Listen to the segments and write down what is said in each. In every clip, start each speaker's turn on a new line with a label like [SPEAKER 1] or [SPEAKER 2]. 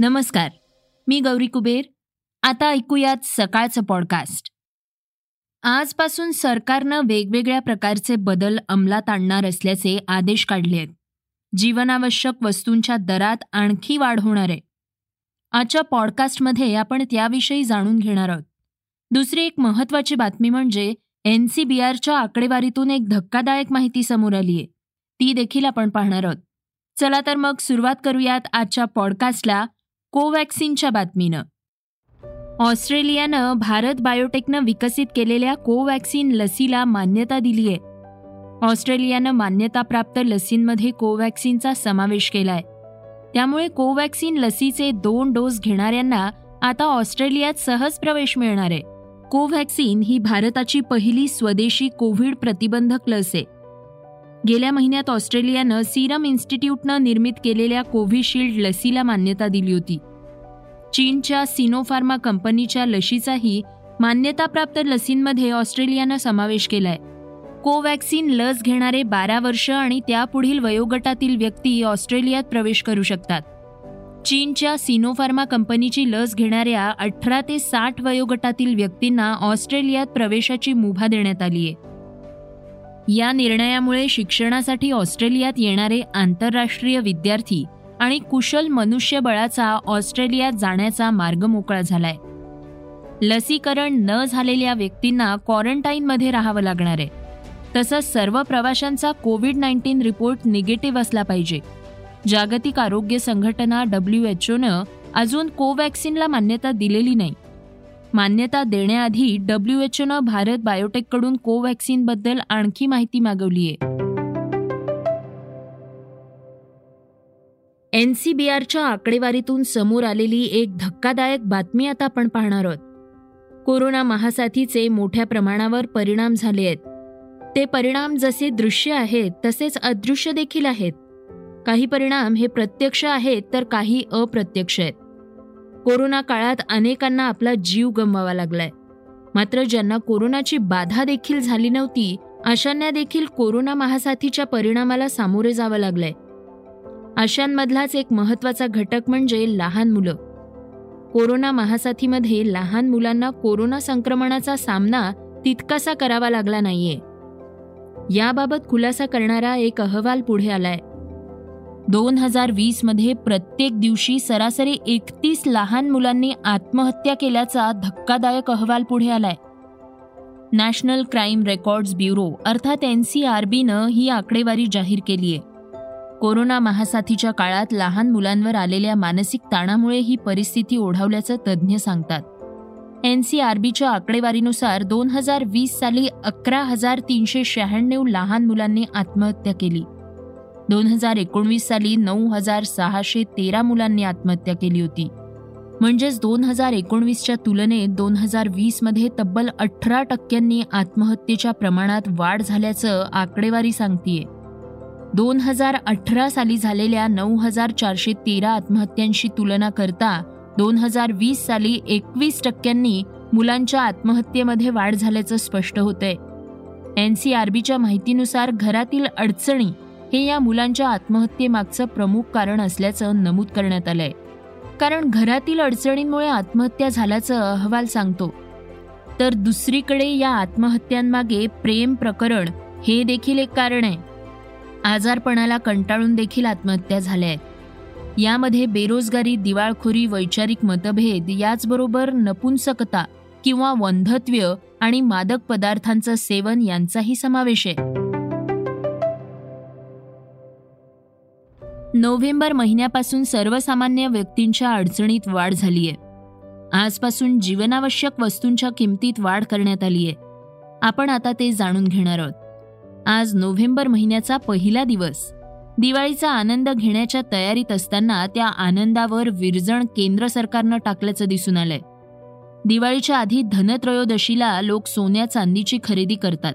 [SPEAKER 1] नमस्कार मी गौरी कुबेर. आता ऐकूयात सकाळचं पॉडकास्ट आजपासून सरकारनं वेगवेगळ्या प्रकारचे बदल अंमलात आणणार असल्याचे आदेश काढले आहेत. जीवनावश्यक वस्तूंच्या दरात आणखी वाढ होणार आहे. आजच्या पॉडकास्टमध्ये आपण त्याविषयी जाणून घेणार आहोत. दुसरी एक महत्वाची बातमी म्हणजे एन सी बी आरच्या आकडेवारीतून एक धक्कादायक माहिती समोर आली आहे. ती देखील आपण पाहणार आहोत. चला तर मग सुरुवात करूयात आजच्या पॉडकास्टला कोवॅक्सिनच्या बातमीनं. ऑस्ट्रेलियानं भारत बायोटेकनं विकसित केलेल्या कोवॅक्सिन लसीला मान्यता दिली आहे. ऑस्ट्रेलियानं मान्यताप्राप्त लसींमध्ये कोवॅक्सिनचा समावेश केलाय. त्यामुळे कोवॅक्सिन लसीचे दोन डोस घेणाऱ्यांना आता ऑस्ट्रेलियात सहज प्रवेश मिळणार आहे. कोव्हॅक्सिन ही भारताची पहिली स्वदेशी कोविड प्रतिबंधक लस आहे. गेल्या महिन्यात ऑस्ट्रेलियानं सिरम इन्स्टिट्यूटनं निर्मित केलेल्या कोव्हिशिल्ड लसीला मान्यता दिली होती. चीनच्या सिनोफार्मा कंपनीच्या लशीचाही मान्यताप्राप्त लसींमध्ये ऑस्ट्रेलियानं समावेश केलाय. कोवॅक्सिन लस घेणारे बारा वर्ष आणि त्यापुढील वयोगटातील व्यक्ती ऑस्ट्रेलियात प्रवेश करू शकतात. चीनच्या सिनोफार्मा कंपनीची लस घेणाऱ्या अठरा ते साठ वयोगटातील व्यक्तींना ऑस्ट्रेलियात प्रवेशाची मुभा देण्यात आली आहे. या निर्णयामुळे शिक्षणासाठी ऑस्ट्रेलियात येणारे आंतरराष्ट्रीय विद्यार्थी आणि कुशल मनुष्यबळाचा ऑस्ट्रेलियात जाण्याचा मार्ग मोकळा झालाय. लसीकरण न झालेल्या व्यक्तींना क्वारंटाईनमध्ये राहावं लागणार आहे. तसंच सर्व प्रवाशांचा कोविड नाईन्टीन रिपोर्ट निगेटिव्ह असला पाहिजे. जागतिक आरोग्य संघटना डब्ल्यू एच ओनं अजून कोवॅक्सिनला मान्यता दिलेली नाही. मान्यता देण्याआधी डब्ल्यू एच ओनं भारत बायोटेककडून कोवॅक्सिनबद्दल आणखी माहिती मागवली आहे एन सी बी आरच्या आकडेवारीतून समोर आलेली एक धक्कादायक बातमी आता आपण पाहणार आहोत. कोरोना महासाथीचे मोठ्या प्रमाणावर परिणाम झाले आहेत. ते परिणाम जसे दृश्य आहेत तसेच अदृश्य देखील आहेत. काही परिणाम हे प्रत्यक्ष आहेत तर काही अप्रत्यक्ष आहेत. कोरोना काळात अनेकांना आपला जीव गमवावा लागलाय. मात्र ज्यांना कोरोनाची बाधा देखील झाली नव्हती अशांना देखील कोरोना महासाथीच्या परिणामाला सामोरे जावं लागलंय. अशांमधलाच एक महत्त्वाचा घटक म्हणजे लहान मुलं. कोरोना महासाथीमध्ये लहान मुलांना कोरोना संक्रमणाचा सामना तितकासा करावा लागला नाहीये. याबाबत खुलासा करणारा एक अहवाल पुढे आलाय. दोन हजार वीसमध्ये प्रत्येक दिवशी सरासरी एकतीस लहान मुलांनी आत्महत्या केल्याचा धक्कादायक अहवाल पुढे आलाय. नॅशनल क्राईम रेकॉर्ड्स ब्युरो अर्थात एन सी आर बीनं ही आकडेवारी जाहीर केली आहे कोरोना महासाथीच्या काळात लहान मुलांवर आलेल्या मानसिक ताणामुळे ही परिस्थिती ओढावल्याचं तज्ज्ञ सांगतात. एन सी आर बीच्या आकडेवारीनुसार दोन हजार वीस साली अकरा हजार तीनशे शहाण्णव लहान मुलांनी आत्महत्या केली. दोन हजार एकोणवीस साली नऊ हजार सहाशे तेरा मुलांनी आत्महत्या केली होती. म्हणजेच दोन हजार एकोणवीसच्या तुलनेत दोन हजार वीसमध्ये तब्बल अठरा टक्क्यांनी आत्महत्येच्या प्रमाणात वाढ झाल्याचं आकडेवारी सांगतीये. दोन हजार अठरा साली झालेल्या नऊ हजार चारशे तेरा आत्महत्यांशी तुलना करता दोन हजार वीस साली एकवीस टक्क्यांनी मुलांच्या आत्महत्येमध्ये वाढ झाल्याचं स्पष्ट होतंय. एन सी आर बीच्या माहितीनुसार घरातील अडचणी हे या मुलांच्या आत्महत्येमागचं प्रमुख कारण असल्याचं नमूद करण्यात आलंय. कारण घरातील अडचणींमुळे आत्महत्या झाल्याचं अहवाल सांगतो. तर दुसरीकडे या आत्महत्यांमागे प्रेम प्रकरण हे देखील एक कारण आहे. आजारपणाला कंटाळून देखील आत्महत्या झाल्या आहेत. यामध्ये बेरोजगारी दिवाळखोरी वैचारिक मतभेद याचबरोबर नपुंसकता किंवा वंधत्व्य आणि मादक पदार्थांचं सेवन यांचाही समावेश आहे. नोव्हेंबर महिन्यापासून सर्वसामान्य व्यक्तींच्या अडचणीत वाढ झालीय आजपासून जीवनावश्यक वस्तूंच्या किमतीत वाढ करण्यात आली आहे. आपण आता ते जाणून घेणार आहोत. आज नोव्हेंबर महिन्याचा पहिला दिवस. दिवाळीचा आनंद घेण्याच्या तयारीत असताना त्या आनंदावर विरजण केंद्र सरकारनं टाकल्याचं दिसून आलंय. दिवाळीच्या आधी धनत्रयोदशीला लोक सोन्या चांदीची खरेदी करतात.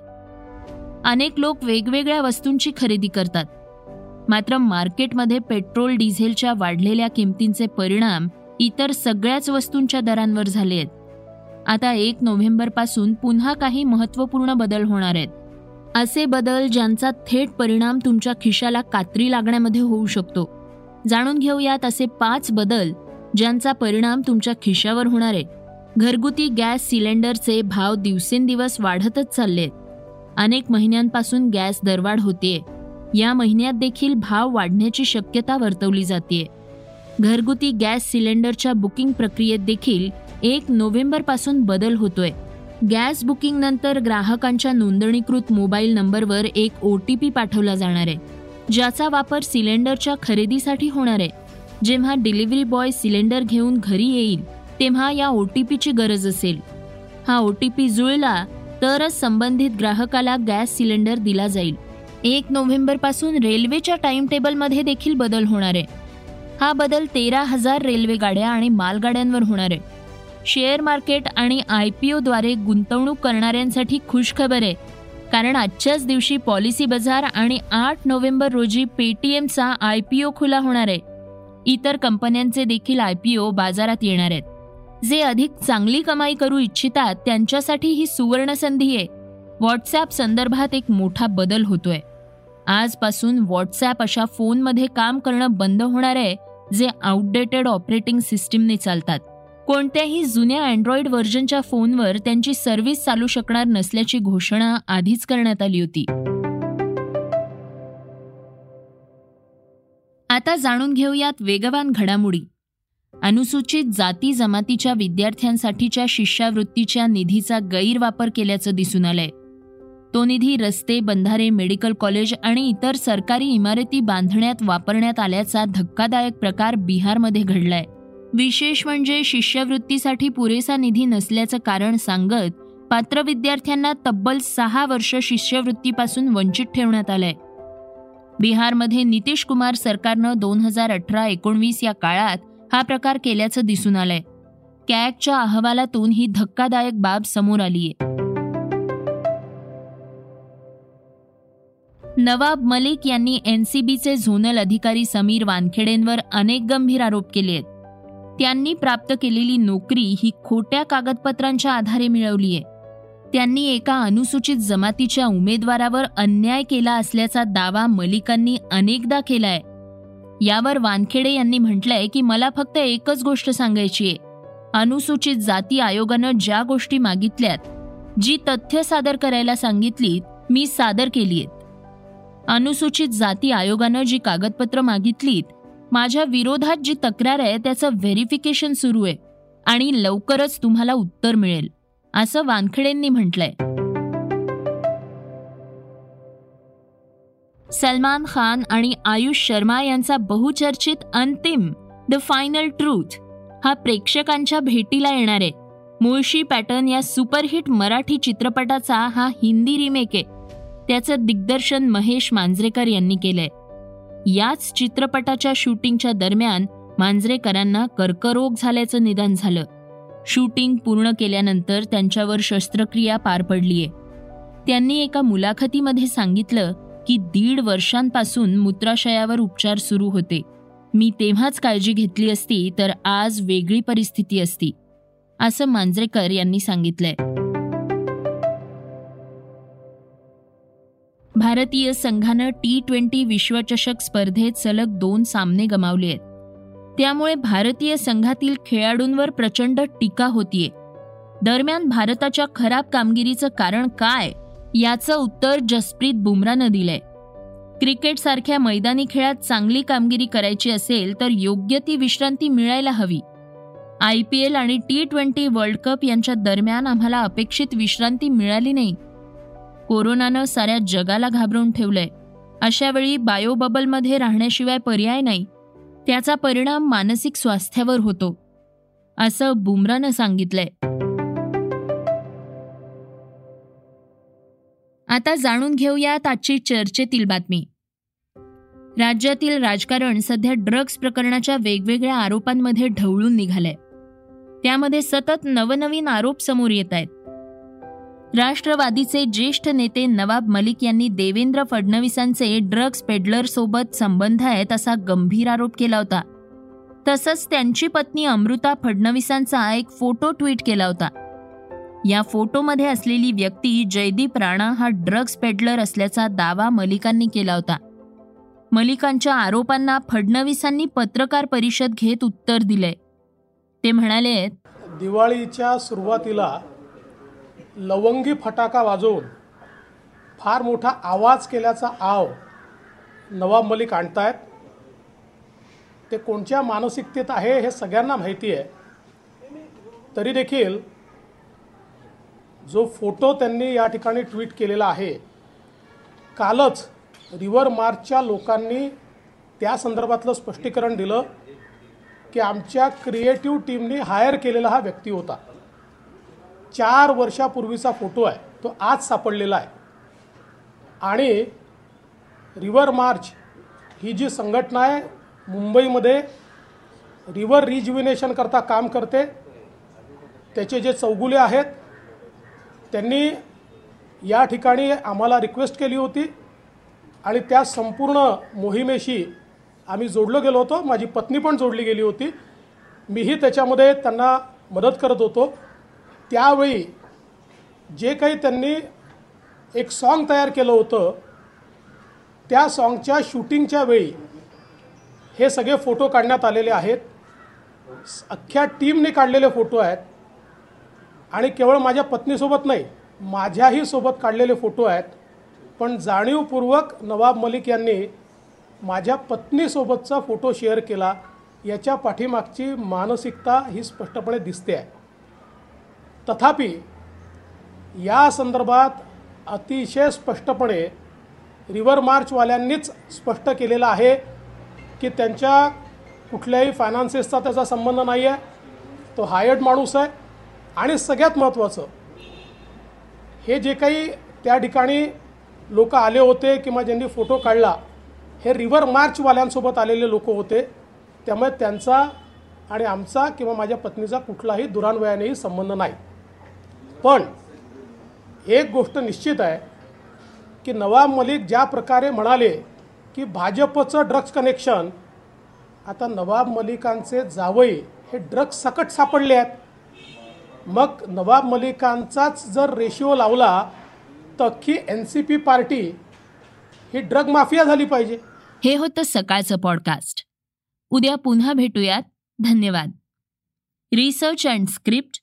[SPEAKER 1] अनेक लोक वेगवेगळ्या वस्तूंची खरेदी करतात. मात्र मार्केटमध्ये पेट्रोल डिझेलच्या वाढलेल्या किमतींचे परिणाम इतर सगळ्याच वस्तूंच्या दरांवर झाले आहेत आता एक नोव्हेंबरपासून पुन्हा काही महत्त्वपूर्ण बदल होणार आहेत. असे बदल ज्यांचा थेट परिणाम तुमच्या खिशाला कात्री लागण्यामध्ये होऊ शकतो. जाणून घेऊयात असे पाच बदल ज्यांचा परिणाम तुमच्या खिशावर होणार आहे. घरगुती गॅस सिलेंडरचे भाव दिवसेंदिवस वाढतच चाललेत. अनेक महिन्यांपासून गॅस दरवाढ होतीये. या महिन्यात देखील भाव वाढण्याची शक्यता वर्तवली जाते घरगुती गॅस सिलेंडरच्या बुकिंग प्रक्रियेत देखील एक नोव्हेंबरपासून बदल होतोय. गॅस बुकिंग नंतर ग्राहकांच्या नोंदणीकृत मोबाईल नंबरवर एक ओ टी पी पाठवला जाणार आहे ज्याचा वापर सिलेंडरच्या खरेदीसाठी होणार आहे. जेव्हा डिलिव्हरी बॉय सिलेंडर घेऊन घरी येईल तेव्हा या ओ टी पीची गरज असेल. हा ओ टी पी जुळला तरच संबंधित ग्राहकाला गॅस सिलेंडर दिला जाईल. एक नोव्हेंबरपासून रेल्वेच्या टाइम टेबलमध्ये देखील बदल होणार आहे. हा बदल तेरा हजार रेल्वे गाड्या आणि मालगाड्यांवर होणार आहे. शेअर मार्केट आणि आय पी ओद्वारे गुंतवणूक करणाऱ्यांसाठी खुशखबर. आहे कारण आजच्याच दिवशी पॉलिसी बाजार आणि आठ नोव्हेंबर रोजी पेटीएमचा आय पी ओ खुला होणार आहे. इतर कंपन्यांचे देखील आय पी ओ बाजारात येणार आहेत. जे अधिक चांगली कमाई करू इच्छितात त्यांच्यासाठी ही सुवर्ण संधी आहे. व्हॉट्सॲप संदर्भात एक मोठा बदल होतोय. आजपासून व्हॉट्सॲप अशा फोनमध्ये काम करणं बंद होणार आहे जे आउटडेटेड ऑपरेटिंग सिस्टीमने चालतात. कोणत्याही जुन्या अँड्रॉइड व्हर्जनच्या फोनवर त्यांची सर्व्हिस चालू शकणार नसल्याची घोषणा आधीच करण्यात आली होती. आता जाणून घेऊयात वेगवान घडामोडी. अनुसूचित जाती जमातीच्या विद्यार्थ्यांसाठीच्या शिष्यवृत्तीच्या निधीचा गैरवापर केल्याचं दिसून आलंय. तो निधी रस्ते बंधारे मेडिकल कॉलेज आणि इतर सरकारी इमारती बांधण्यात वापरण्यात आल्याचा धक्कादायक प्रकार बिहारमध्ये घडलाय. विशेष म्हणजे शिष्यवृत्तीसाठी पुरेसा निधी नसल्याचं कारण सांगत पात्र विद्यार्थ्यांना तब्बल सहा वर्ष शिष्यवृत्तीपासून वंचित ठेवण्यात आलंय. बिहारमध्ये नितीश कुमार सरकारनं दोन हजार अठरा एकोणवीस या काळात हा प्रकार केल्याचं दिसून आलंय. कॅगच्या अहवालातून ही धक्कादायक बाब समोर आलीय. नवाब मलिक यांनी एनसीबीचे झोनल अधिकारी समीर वानखेडेंवर अनेक गंभीर आरोप केले आहेत त्यांनी प्राप्त केलेली नोकरी ही खोट्या कागदपत्रांच्या आधारे मिळवली आहे त्यांनी एका अनुसूचित जमातीच्या उमेदवारावर अन्याय केला असल्याचा दावा मलिकांनी अनेकदा केलाय. यावर वानखेडे यांनी म्हटलंय की मला फक्त एकच गोष्ट सांगायची आहे. अनुसूचित जाती आयोगानं ज्या गोष्टी मागितल्यात जी तथ्य सादर करायला सांगितलीत मी सादर केली आहेत अनुसूचित जाती आयोगानं जी कागदपत्र मागितलीत माझ्या विरोधात जी तक्रार आहे त्याचं व्हेरिफिकेशन सुरू आहे आणि लवकरच तुम्हाला उत्तर मिळेल असं वानखेडेंनी म्हटलंय. सलमान खान आणि आयुष शर्मा यांचा बहुचर्चित अंतिम द फायनल ट्रूथ हा प्रेक्षकांच्या भेटीला येणार आहे. मुळशी पॅटर्न या सुपरहिट मराठी चित्रपटाचा हा हिंदी रिमेक आहे. त्याचं दिग्दर्शन महेश मांजरेकर यांनी केलंय. याच चित्रपटाच्या शूटिंगच्या दरम्यान मांजरेकरांना कर्करोग झाल्याचं निदान झालं. शूटिंग पूर्ण केल्यानंतर त्यांच्यावर शस्त्रक्रिया पार पडलीये. त्यांनी एका मुलाखतीमध्ये सांगितलं की दीड वर्षांपासून मूत्राशयावर उपचार सुरू होते. मी तेव्हाच काळजी घेतली असती तर आज वेगळी परिस्थिती असती असं मांजरेकर यांनी सांगितलंय. भारतीय संघानं टी ट्वेंटी विश्वचषक स्पर्धेत सलग दोन सामने गमावले आहेत. त्यामुळे भारतीय संघातील खेळाडूंवर प्रचंड टीका होतीये. दरम्यान भारताच्या खराब कामगिरीचं कारण काय याचं उत्तर जसप्रीत बुमरानं दिलंय. क्रिकेटसारख्या मैदानी खेळात चांगली कामगिरी करायची असेल तर योग्य ती विश्रांती मिळायला हवी. आय पी एल आणि टी ट्वेंटी वर्ल्ड कप यांच्या दरम्यान आम्हाला अपेक्षित विश्रांती मिळाली नाही. कोरोनानं साऱ्या जगाला घाबरून ठेवलंय. अशावेळी बायोबबलमध्ये राहण्याशिवाय पर्याय नाही. त्याचा परिणाम मानसिक स्वास्थ्यावर होतो. असं बुमरानं सांगितलंय. आता जाणून घेऊयात आजची चर्चेतील बातमी. राज्यातील राजकारण सध्या ड्रग्ज प्रकरणाच्या वेगवेगळ्या आरोपांमध्ये ढवळून निघालंय. त्यामध्ये सतत नवनवीन आरोप समोर येत आहेत राष्ट्रवादीचे ज्येष्ठ नेते नवाब मलिक यांनी देवेंद्र फडणवीसांचे ड्रग्ज पेडलरसोबत संबंध आहेत असा गंभीर आरोप केला होता. तसंच त्यांची पत्नी अमृता फडणवीसांचा एक फोटो ट्विट केला होता. या फोटोमध्ये असलेली व्यक्ती जयदीप राणा हा ड्रग्ज पेडलर असल्याचा दावा मलिकांनी केला होता. मलिकांच्या आरोपांना फडणवीसांनी पत्रकार परिषद घेत उत्तर दिलंय. ते म्हणाले
[SPEAKER 2] दिवाळीच्या सुरुवातीला लवंगी फटाका वाजवून फार मोठा आवाज केल्याचा आव नवाब मलिक आणतायत. ते कोणत्या मानसिकतेत आहे हे सगळ्यांना माहिती आहे. तरी देखील जो फोटो त्यांनी या ठिकाणी ट्विट केलेला आहे कालच रिव्हर मार्चच्या लोकांनी त्या संदर्भातलं स्पष्टीकरण दिलं की आमच्या क्रिएटिव्ह टीमनी हायर केलेला हा व्यक्ती होता. चार वर्षापूर्वीचा फोटो आहे तो आज सापडलेला आहे. आणि रिव्हर मार्च ही जी संघटना आहे मुंबईमध्ये रिव्हर रिज्युविनेशन करता काम करते त्याचे जे चौगुले आहेत त्यांनी या ठिकाणी आम्हाला रिक्वेस्ट केली होती आणि त्या संपूर्ण मोहिमेशी आम्ही जोडलो गेलो होतो. माझी पत्नी पण जोडली गेली होती. मीही त्याच्यामध्ये त्यांना मदत करत होतो. त्यावेळी जे काही त्यांनी एक सॉन्ग तयार केलं होतं त्या सॉन्गच्या शूटिंगच्या वेळी हे सगळे फोटो काढण्यात आलेले आहेत. अख्ख्या टीमने काढलेले फोटो आहेत. आणि केवळ माझ्या पत्नीसोबत नाही माझ्याही सोबत काढलेले फोटो आहेत. पण जाणीवपूर्वक नवाब मलिक यांनी माझ्या पत्नीसोबतचा फोटो शेअर केला. याच्या पाठीमागची मानसिकता ही स्पष्टपणे दिसते आहे. तथापि या संदर्भात अतिशय स्पष्टपणे रिव्हर मार्चवाल्यांनीच स्पष्ट केलेलं आहे की त्यांच्या कुठल्याही फायनान्सेसचा त्याचा संबंध नाही आहे तो हायर्ड माणूस आहे. आणि सगळ्यात महत्त्वाचं हे जे काही त्या ठिकाणी लोक आले होते किंवा ज्यांनी फोटो काढला हे रिव्हर मार्चवाल्यांसोबत आलेले लोक होते. त्यामुळे त्यांचा आणि आमचा किंवा माझ्या पत्नीचा कुठलाही दुरान्वयानेही संबंध नाही. पण एक गोष्ट निश्चित आहे की नवाब मलिक ज्या प्रकारे म्हणाले की भाजपचं ड्रग्ज कनेक्शन आता नवाब मलिकांचे जावई हे ड्रग्ज सकट सापडले आहेत. मग नवाब मलिकांचाच जर रेशिओ लावला तर की एन सी पी पार्टी ही ड्रग माफिया झाली पाहिजे?
[SPEAKER 1] हे होतं सकाळचं पॉडकास्ट उद्या पुन्हा भेटूयात. धन्यवाद. Research and script